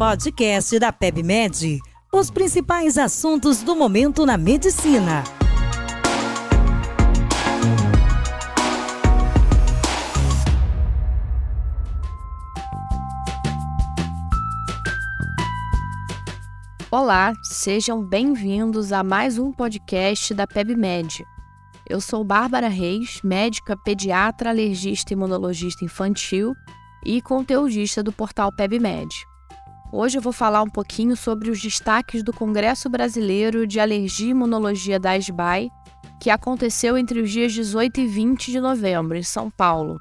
podcast da PebMed. Os principais assuntos do momento na medicina. Olá, sejam bem-vindos a mais um podcast da PebMed. Eu sou Bárbara Reis, médica, pediatra, alergista e imunologista infantil e conteudista do portal PebMed. Hoje eu vou falar um pouquinho sobre os destaques do Congresso Brasileiro de Alergia e Imunologia da ASBAI, que aconteceu entre os dias 18 e 20 de novembro, em São Paulo.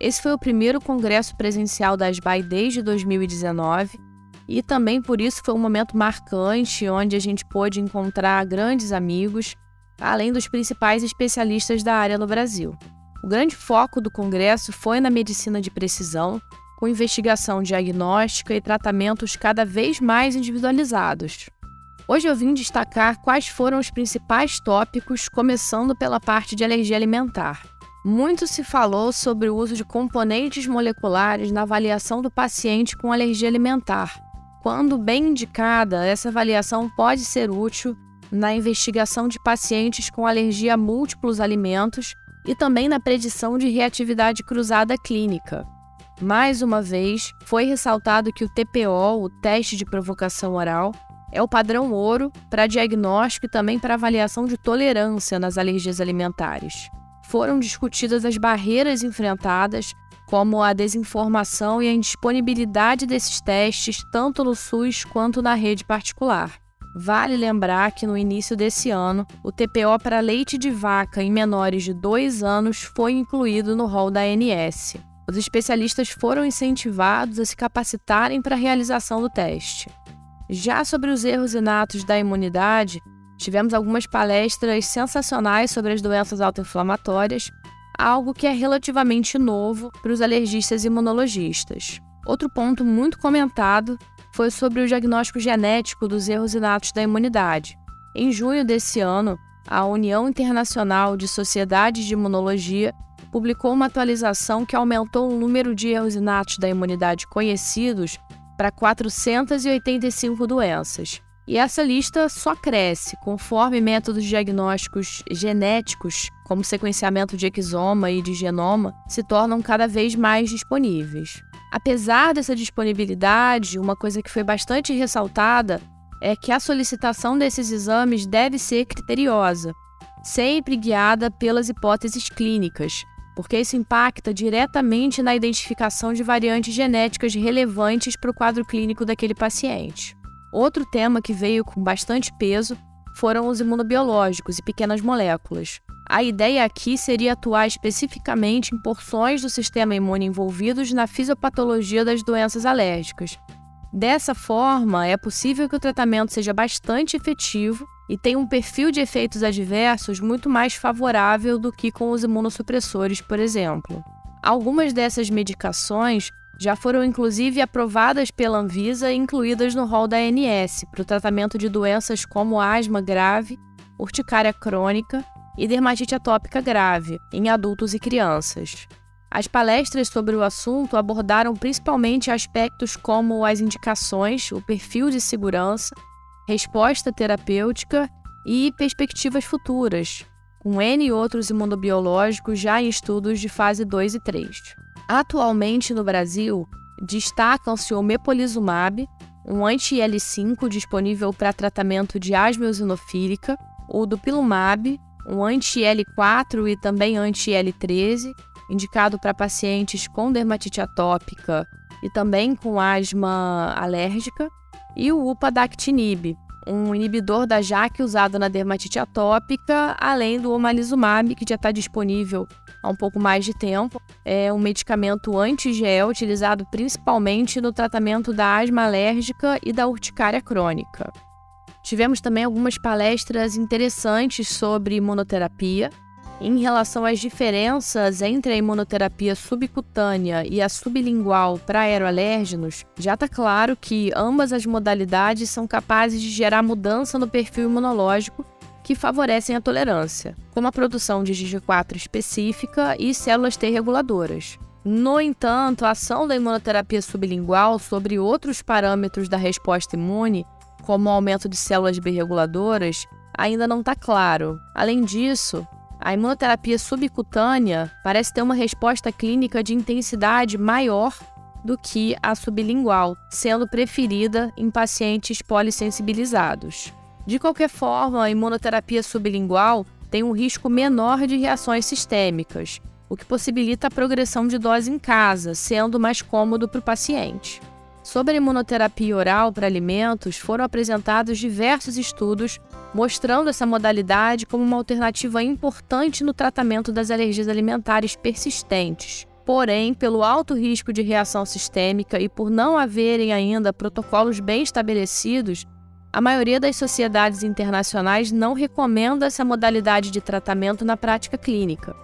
Esse foi o primeiro congresso presencial da ASBAI desde 2019 e também por isso foi um momento marcante onde a gente pôde encontrar grandes amigos, além dos principais especialistas da área no Brasil. O grande foco do congresso foi na medicina de precisão, com investigação diagnóstica e tratamentos cada vez mais individualizados. Hoje eu vim destacar quais foram os principais tópicos, começando pela parte de alergia alimentar. Muito se falou sobre o uso de componentes moleculares na avaliação do paciente com alergia alimentar, quando bem indicada, essa avaliação pode ser útil na investigação de pacientes com alergia a múltiplos alimentos e também na predição de reatividade cruzada clínica. Mais uma vez, foi ressaltado que o TPO, o teste de provocação oral, é o padrão ouro para diagnóstico e também para avaliação de tolerância nas alergias alimentares. Foram discutidas as barreiras enfrentadas como a desinformação e a indisponibilidade desses testes tanto no SUS quanto na rede particular. Vale lembrar que no início desse ano, o TPO para leite de vaca em menores de 2 anos foi incluído no rol da ANS. Os especialistas foram incentivados a se capacitarem para a realização do teste. Já sobre os erros inatos da imunidade, tivemos algumas palestras sensacionais sobre as doenças autoinflamatórias algo que é relativamente novo para os alergistas e imunologistas. Outro ponto muito comentado foi sobre o diagnóstico genético dos erros inatos da imunidade. Em junho desse ano, a União Internacional de Sociedades de Imunologia publicou uma atualização que aumentou o número de erros inatos da imunidade conhecidos para 485 doenças. E essa lista só cresce conforme métodos diagnósticos genéticos, como sequenciamento de exoma e de genoma, se tornam cada vez mais disponíveis. Apesar dessa disponibilidade, uma coisa que foi bastante ressaltada é que a solicitação desses exames deve ser criteriosa, sempre guiada pelas hipóteses clínicas, porque isso impacta diretamente na identificação de variantes genéticas relevantes para o quadro clínico daquele paciente. Outro tema que veio com bastante peso foram os imunobiológicos e pequenas moléculas. A ideia aqui seria atuar especificamente em porções do sistema imune envolvidos na fisiopatologia das doenças alérgicas. Dessa forma, é possível que o tratamento seja bastante efetivo e tenha um perfil de efeitos adversos muito mais favorável do que com os imunossupressores, por exemplo. Algumas dessas medicações já foram inclusive aprovadas pela Anvisa e incluídas no rol da ANS para o tratamento de doenças como asma grave, urticária crônica e dermatite atópica grave em adultos e crianças. As palestras sobre o assunto abordaram principalmente aspectos como as indicações, o perfil de segurança, resposta terapêutica e perspectivas futuras, com N outros imunobiológicos já em estudos de fase 2 e 3. Atualmente no Brasil, destacam-se o mepolizumab, um anti-L5 disponível para tratamento de asma eosinofílica, o dupilumab, um anti-L4 e também anti-L13, indicado para pacientes com dermatite atópica e também com asma alérgica, e o upadactinib, um inibidor da JAK usado na dermatite atópica, além do omalizumab, que já está disponível há um pouco mais de tempo. É um medicamento anti-gel utilizado principalmente no tratamento da asma alérgica e da urticária crônica. Tivemos também algumas palestras interessantes sobre imunoterapia. Em relação às diferenças entre a imunoterapia subcutânea e a sublingual para aeroalérgenos, já está claro que ambas as modalidades são capazes de gerar mudança no perfil imunológico que favorecem a tolerância, como a produção de GG4 específica e células T reguladoras. No entanto, a ação da imunoterapia sublingual sobre outros parâmetros da resposta imune, como o aumento de células B reguladoras, ainda não está claro. Além disso, a imunoterapia subcutânea parece ter uma resposta clínica de intensidade maior do que a sublingual, sendo preferida em pacientes polissensibilizados. De qualquer forma, a imunoterapia sublingual tem um risco menor de reações sistêmicas, o que possibilita a progressão de dose em casa, sendo mais cômodo para o paciente. Sobre a imunoterapia oral para alimentos, foram apresentados diversos estudos mostrando essa modalidade como uma alternativa importante no tratamento das alergias alimentares persistentes. Porém, pelo alto risco de reação sistêmica e por não haverem ainda protocolos bem estabelecidos, a maioria das sociedades internacionais não recomenda essa modalidade de tratamento na prática clínica.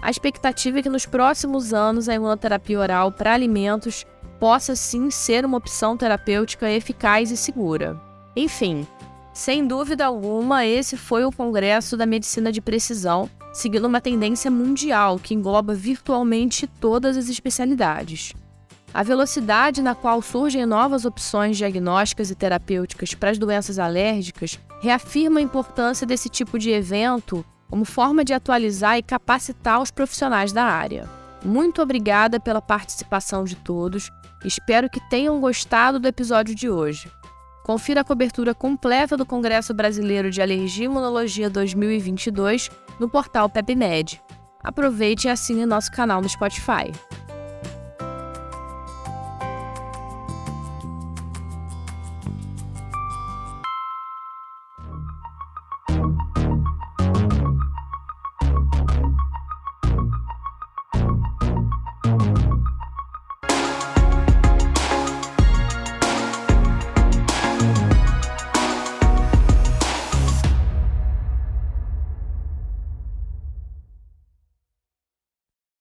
A expectativa é que nos próximos anos a imunoterapia oral para alimentos possa sim ser uma opção terapêutica eficaz e segura. Enfim, sem dúvida alguma, esse foi o Congresso da Medicina de Precisão, seguindo uma tendência mundial que engloba virtualmente todas as especialidades. A velocidade na qual surgem novas opções diagnósticas e terapêuticas para as doenças alérgicas reafirma a importância desse tipo de evento como forma de atualizar e capacitar os profissionais da área. Muito obrigada pela participação de todos Espero que tenham gostado do episódio de hoje. Confira a cobertura completa do Congresso Brasileiro de Alergia e Imunologia 2022 no portal PepMed. Aproveite e assine nosso canal no Spotify.